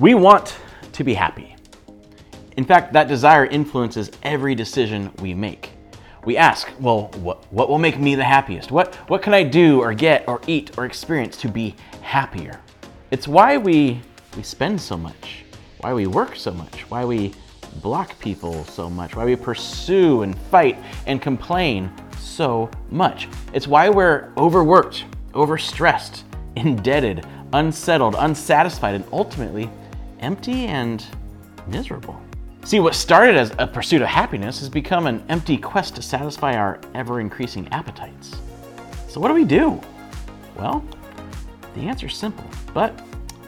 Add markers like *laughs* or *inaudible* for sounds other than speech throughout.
We want to be happy. In fact, that desire influences every decision we make. We ask, well, what, what will make me the happiest? What, what can I do or get or eat or experience to be happier? It's why we, we spend so much, why we work so much, why we block people so much, why we pursue and fight and complain so much. It's why we're overworked, overstressed, *laughs* indebted, unsettled, unsatisfied, and ultimately empty and miserable. See, what started as a pursuit of happiness has become an empty quest to satisfy our ever increasing appetites. So, what do we do? Well, the answer's simple, but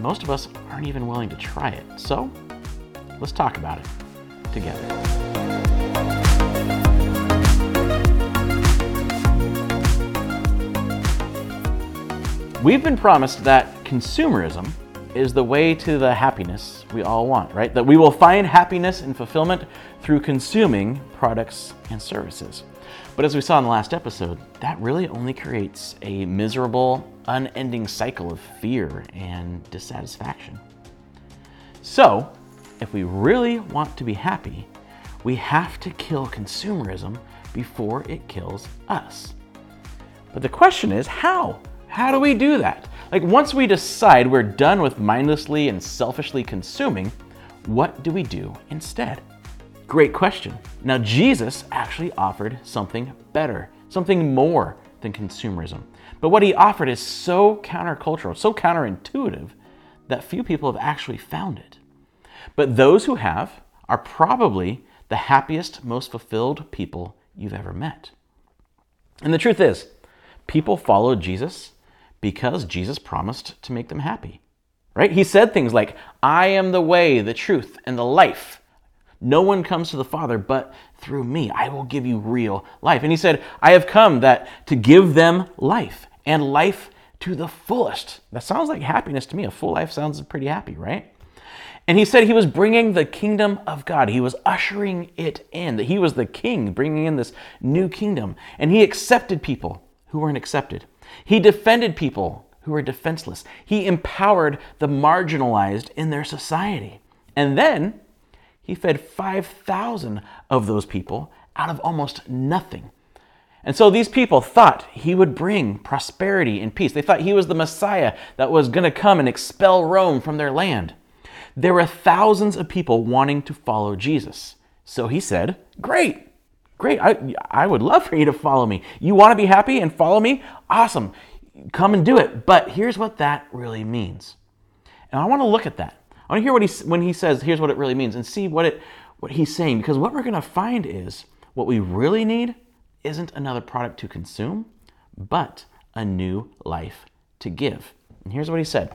most of us aren't even willing to try it. So, let's talk about it together. We've been promised that consumerism is the way to the happiness we all want, right? That we will find happiness and fulfillment through consuming products and services. But as we saw in the last episode, that really only creates a miserable, unending cycle of fear and dissatisfaction. So, if we really want to be happy, we have to kill consumerism before it kills us. But the question is how? How do we do that? Like, once we decide we're done with mindlessly and selfishly consuming, what do we do instead? Great question. Now, Jesus actually offered something better, something more than consumerism. But what he offered is so countercultural, so counterintuitive, that few people have actually found it. But those who have are probably the happiest, most fulfilled people you've ever met. And the truth is, people followed Jesus because Jesus promised to make them happy. Right? He said things like, I am the way, the truth, and the life. No one comes to the Father but through me. I will give you real life. And he said, I have come that to give them life and life to the fullest. That sounds like happiness to me. A full life sounds pretty happy, right? And he said he was bringing the kingdom of God. He was ushering it in. That he was the king, bringing in this new kingdom. And he accepted people who weren't accepted. He defended people who were defenseless. He empowered the marginalized in their society. And then he fed 5,000 of those people out of almost nothing. And so these people thought he would bring prosperity and peace. They thought he was the Messiah that was going to come and expel Rome from their land. There were thousands of people wanting to follow Jesus. So he said, Great, great. I, I would love for you to follow me. You want to be happy and follow me? Awesome. Come and do it. But here's what that really means. And I want to look at that. I want to hear what he, when he says, here's what it really means, and see what, it, what he's saying. Because what we're going to find is what we really need isn't another product to consume, but a new life to give. And here's what he said.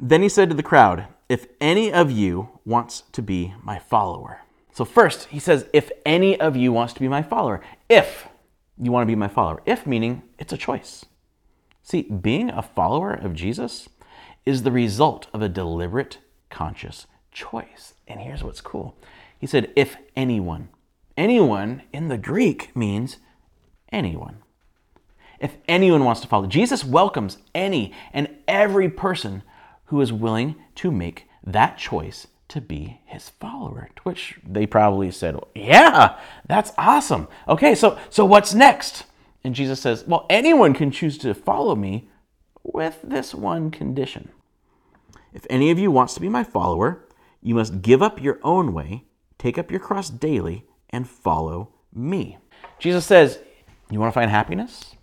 Then he said to the crowd, if any of you wants to be my follower. So, first, he says, if any of you wants to be my follower. If you want to be my follower. If meaning it's a choice. See, being a follower of Jesus is the result of a deliberate, conscious choice. And here's what's cool He said, if anyone. Anyone in the Greek means anyone. If anyone wants to follow, Jesus welcomes any and every person who is willing to make that choice to be his follower. To which they probably said, "Yeah, that's awesome. Okay, so so what's next?" And Jesus says, "Well, anyone can choose to follow me with this one condition. If any of you wants to be my follower, you must give up your own way, take up your cross daily, and follow me." Jesus says, "You want to find happiness?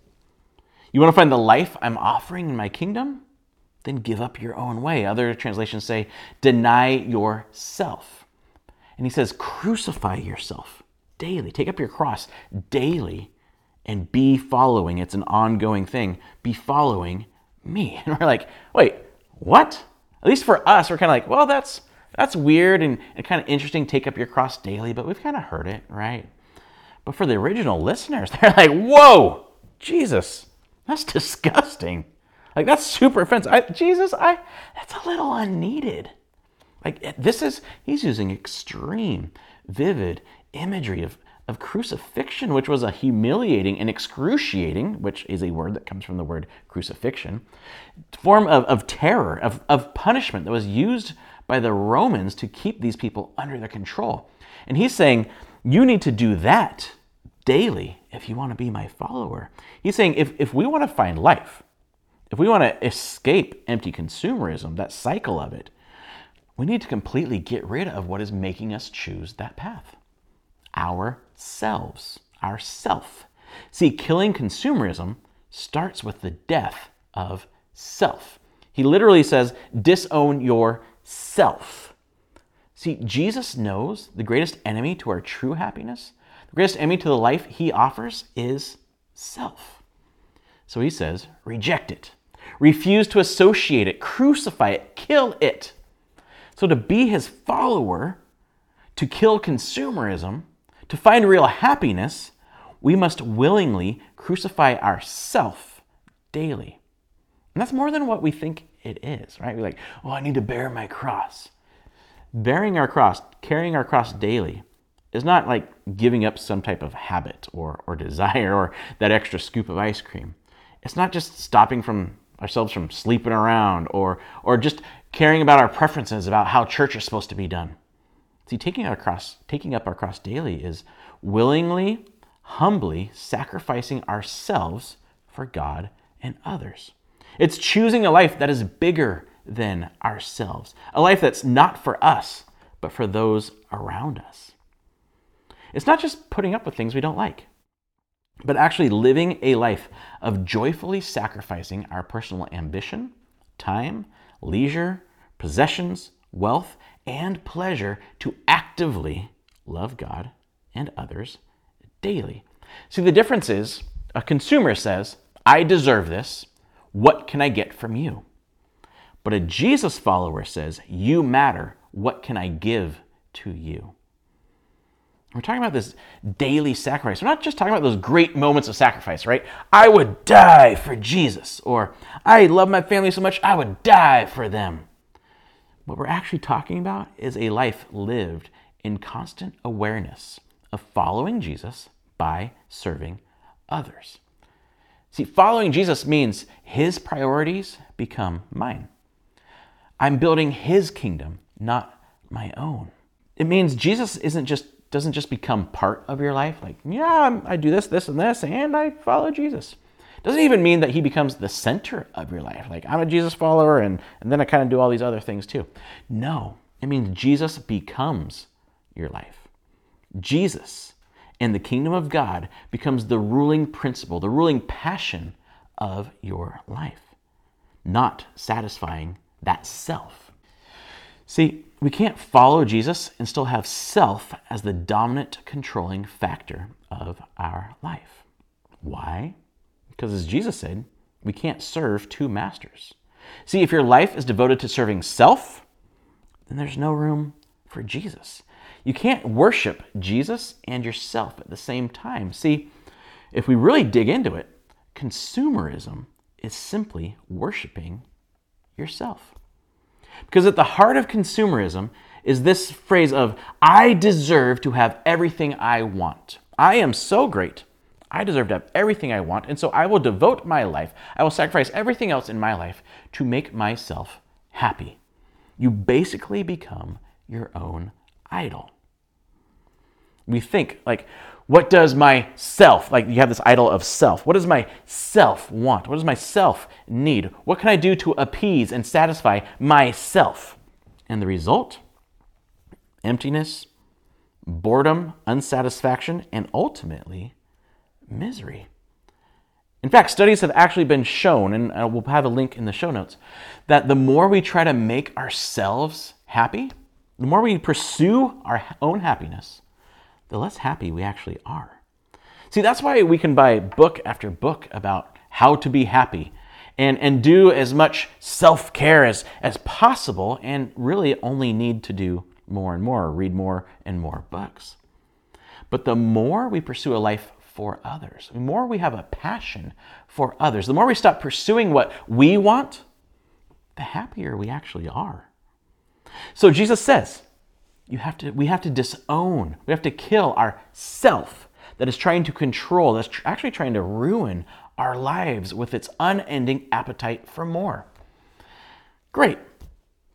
You want to find the life I'm offering in my kingdom? Then give up your own way. Other translations say, deny yourself. And he says, crucify yourself daily. Take up your cross daily and be following. It's an ongoing thing. Be following me. *laughs* And we're like, wait, what? At least for us, we're kind of like, well, that's that's weird and, and kind of interesting. Take up your cross daily, but we've kind of heard it, right? But for the original listeners, *laughs* they're like, whoa, Jesus, that's *laughs* disgusting. Like that's super offensive. I, Jesus, I that's a little unneeded. Like eh, this is he's using extreme, vivid imagery of of crucifixion, which was a humiliating and excruciating, which is a word that comes from the word crucifixion, form of, of terror, of, of punishment that was used by the Romans to keep these people under their control. And he's saying, you need to do that daily if you want to be my follower. He's saying, if, if we want to find life, if we want to escape empty consumerism, that cycle of it, we need to completely get rid of what is making us choose that path ourselves, ourself. See, killing consumerism starts with the death of self. He literally says, disown yourself. See, Jesus knows the greatest enemy to our true happiness, the greatest enemy to the life he offers is self. So he says, reject it, refuse to associate it, crucify it, kill it. So to be his follower, to kill consumerism, to find real happiness, we must willingly crucify ourself daily. And that's more than what we think it is, right? We're like, oh, I need to bear my cross. Bearing our cross, carrying our cross daily, is not like giving up some type of habit or, or *laughs* desire or that extra scoop of ice cream. It's not just stopping from ourselves from sleeping around or, or just caring about our preferences about how church is supposed to be done. See, taking, our cross, taking up our cross daily is willingly, humbly sacrificing ourselves for God and others. It's choosing a life that is bigger than ourselves, a life that's not for us, but for those around us. It's not just putting up with things we don't like, but actually living a life of joyfully sacrificing our personal ambition, time, leisure, possessions, wealth, and pleasure to actively love God and others daily. See, the difference is a consumer says, I deserve this. What can I get from you? But a Jesus follower says, You matter. What can I give to you? We're talking about this daily sacrifice. We're not just talking about those great moments of sacrifice, right? I would die for Jesus, or I love my family so much, I would die for them. What we're actually talking about is a life lived in constant awareness of following Jesus by serving others. See, following Jesus means his priorities become mine. I'm building his kingdom, not my own. It means Jesus isn't just doesn't just become part of your life like, yeah, I do this, this and this and I follow Jesus. Doesn't even mean that he becomes the center of your life. Like I'm a Jesus follower and and then I kind of do all these other things too. No, it means Jesus becomes your life. Jesus and the kingdom of God becomes the ruling principle, the ruling passion of your life, not satisfying that self. See, we can't follow Jesus and still have self as the dominant controlling factor of our life. Why? Because as Jesus said, we can't serve two masters. See, if your life is devoted to serving self, then there's no room for Jesus. You can't worship Jesus and yourself at the same time. See, if we really dig into it, consumerism is simply worshiping yourself. Because at the heart of consumerism is this phrase of, I deserve to have everything I want. I am so great. I deserve to have everything I want, and so I will devote my life, I will sacrifice everything else in my life to make myself happy. You basically become your own idol we think like what does my self like you have this idol of self. What does my self want? What does my self need? What can i do to appease and satisfy myself? And the result? Emptiness boredom unsatisfaction and ultimately misery. In fact studies have actually been shown and uh, we'll have a link in the show notes that the more we try to make ourselves happy the more we pursue our own happiness the less happy we actually are. See, that's why we can buy book after book about how to be happy and, and do as much self care as, as possible, and really only need to do more and more, read more and more books. But the more we pursue a life for others, the more we have a passion for others, the more we stop pursuing what we want, the happier we actually are. So Jesus says, you have to, we have to disown, we have to kill our self that is trying to control, that's tr- actually trying to ruin our lives with its unending appetite for more. Great,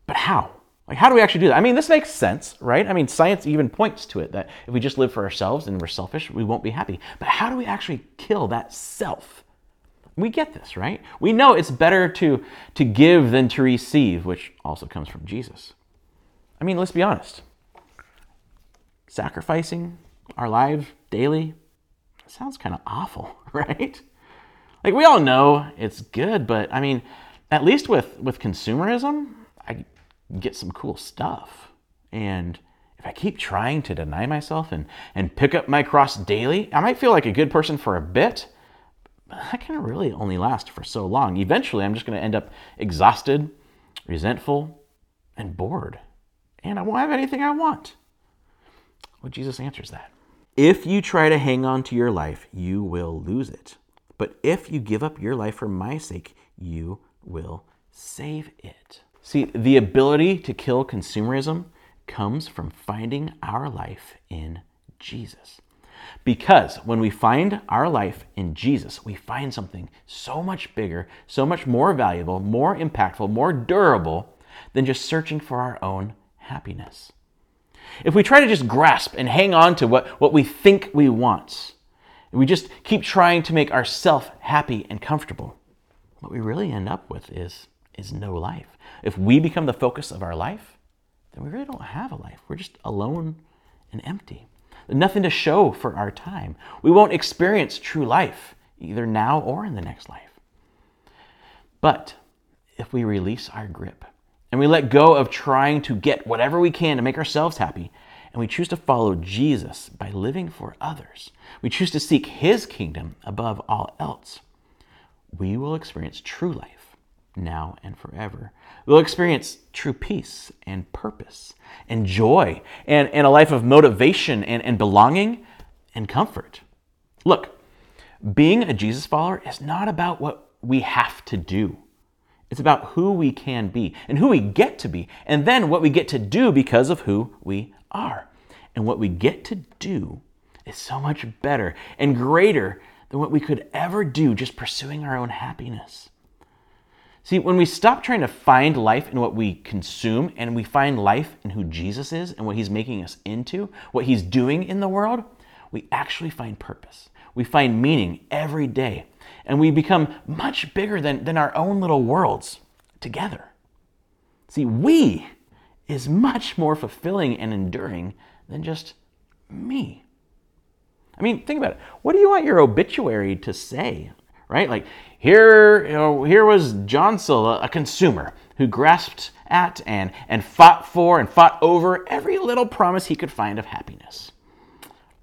but how? Like, how do we actually do that? I mean, this makes sense, right? I mean, science even points to it that if we just live for ourselves and we're selfish, we won't be happy. But how do we actually kill that self? We get this, right? We know it's better to, to give than to receive, which also comes from Jesus. I mean, let's be honest. Sacrificing our lives daily sounds kind of awful, *laughs* right? Like we all know it's good, but I mean, at least with with consumerism, I get some cool stuff. And if I keep trying to deny myself and and pick up my cross daily, I might feel like a good person for a bit, but that can really only last for so long. Eventually, I'm just going to end up exhausted, resentful, and bored. And I won't have anything I want. Well, Jesus answers that. If you try to hang on to your life, you will lose it. But if you give up your life for my sake, you will save it. See, the ability to kill consumerism comes from finding our life in Jesus. Because when we find our life in Jesus, we find something so much bigger, so much more valuable, more impactful, more durable than just searching for our own happiness. If we try to just grasp and hang on to what, what we think we want, we just keep trying to make ourselves happy and comfortable, what we really end up with is, is no life. If we become the focus of our life, then we really don't have a life. We're just alone and empty. Nothing to show for our time. We won't experience true life, either now or in the next life. But if we release our grip and we let go of trying to get whatever we can to make ourselves happy, and we choose to follow Jesus by living for others, we choose to seek His kingdom above all else, we will experience true life now and forever. We'll experience true peace and purpose and joy and, and a life of motivation and, and belonging and comfort. Look, being a Jesus follower is not about what we have to do. It's about who we can be and who we get to be, and then what we get to do because of who we are. And what we get to do is so much better and greater than what we could ever do just pursuing our own happiness. See, when we stop trying to find life in what we consume and we find life in who Jesus is and what he's making us into, what he's doing in the world, we actually find purpose. We find meaning every day and we become much bigger than, than our own little worlds together. See, we is much more fulfilling and enduring than just me. I mean, think about it. What do you want your obituary to say? Right? Like here, you know, here was John Silva, a consumer who grasped at and, and fought for and fought over every little promise he could find of happiness.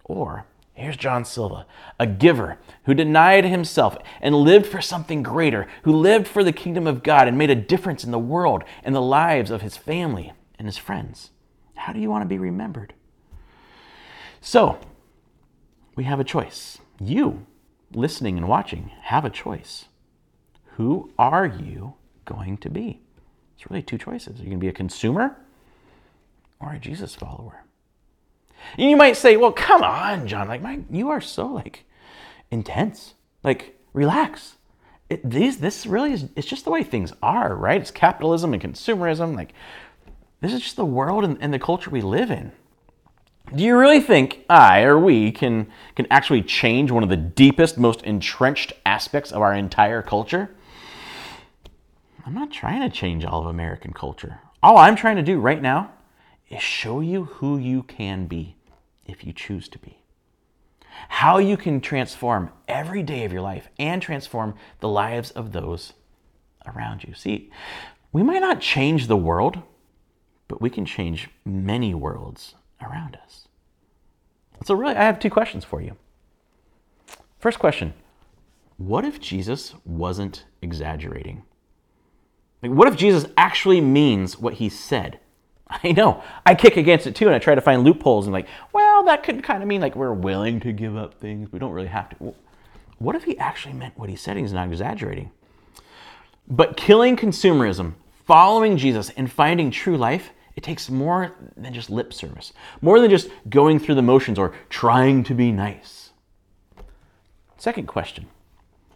Or Here's John Silva, a giver who denied himself and lived for something greater, who lived for the kingdom of God and made a difference in the world and the lives of his family and his friends. How do you want to be remembered? So, we have a choice. You, listening and watching, have a choice. Who are you going to be? It's really two choices. Are you going to be a consumer or a Jesus follower? And you might say, well, come on, John. Like, my, you are so like intense. Like, relax. It, these, this really is, it's just the way things are, right? It's capitalism and consumerism. Like, this is just the world and, and the culture we live in. Do you really think I or we can, can actually change one of the deepest, most entrenched aspects of our entire culture? I'm not trying to change all of American culture. All I'm trying to do right now is show you who you can be if you choose to be. How you can transform every day of your life and transform the lives of those around you. See, we might not change the world, but we can change many worlds around us. So, really, I have two questions for you. First question What if Jesus wasn't exaggerating? Like, what if Jesus actually means what he said? *laughs* I know. I kick against it too, and I try to find loopholes and like, well, that could kind of mean like we're willing to give up things. We don't really have to. What if he actually meant what he said? He's not exaggerating. But killing consumerism, following Jesus, and finding true life, it takes more than just lip service, more than just going through the motions or trying to be nice. Second question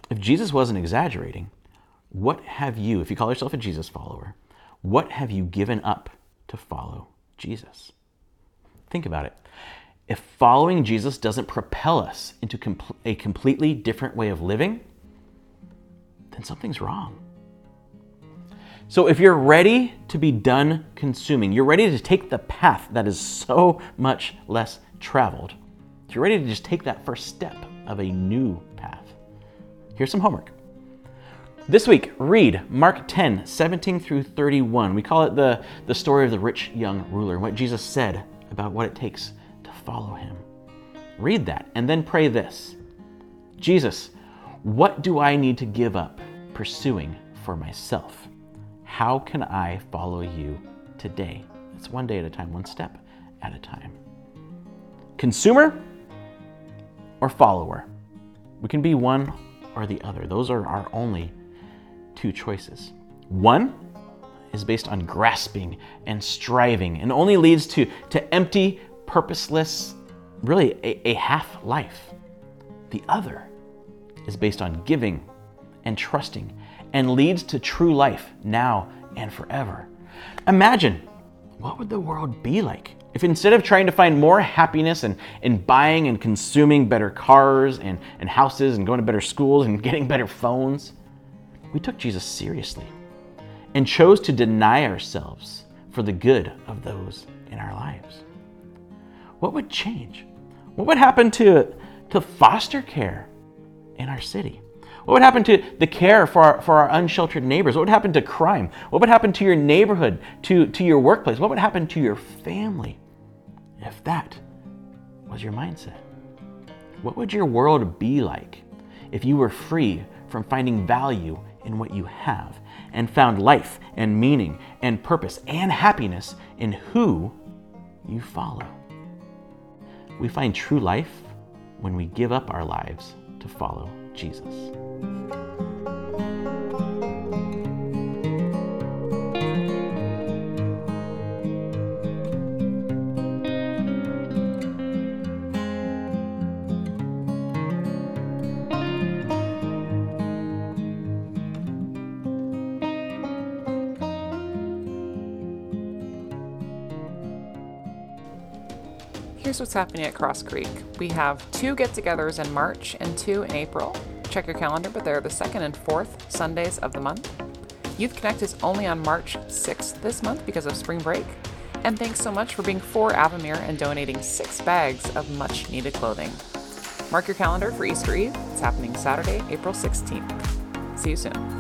If Jesus wasn't exaggerating, what have you, if you call yourself a Jesus follower, what have you given up to follow Jesus. Think about it. If following Jesus doesn't propel us into a completely different way of living, then something's wrong. So, if you're ready to be done consuming, you're ready to take the path that is so much less traveled, if you're ready to just take that first step of a new path, here's some homework. This week, read Mark 10, 17 through 31. We call it the, the story of the rich young ruler, and what Jesus said about what it takes follow him. Read that and then pray this Jesus, what do I need to give up pursuing for myself? How can I follow you today? It's one day at a time, one step at a time. Consumer or follower? We can be one or the other. Those are our only two choices. One is based on grasping and striving and only leads to, to empty, purposeless, really a, a half life. The other is based on giving and trusting and leads to true life now and forever. Imagine what would the world be like if instead of trying to find more happiness and in, in buying and consuming better cars and, and houses and going to better schools and *laughs* getting better phones, we took Jesus seriously and chose to deny ourselves for the good of those in our lives? What would change? What would happen to, to foster care in our city? What would happen to the care for our, for our unsheltered neighbors? What would happen to crime? What would happen to your neighborhood, to, to your workplace? What would happen to your family if that was your mindset? What would your world be like if you were free from finding value in what you have and found life and meaning and purpose and happiness in who you follow. We find true life when we give up our lives to follow Jesus. Here's what's happening at Cross Creek. We have two get togethers in March and two in April. Check your calendar, but they're the second and fourth Sundays of the month. Youth Connect is only on March 6th this month because of spring break. And thanks so much for being for Avamere and donating six bags of much needed clothing. Mark your calendar for Easter Eve. It's happening Saturday, April 16th. See you soon.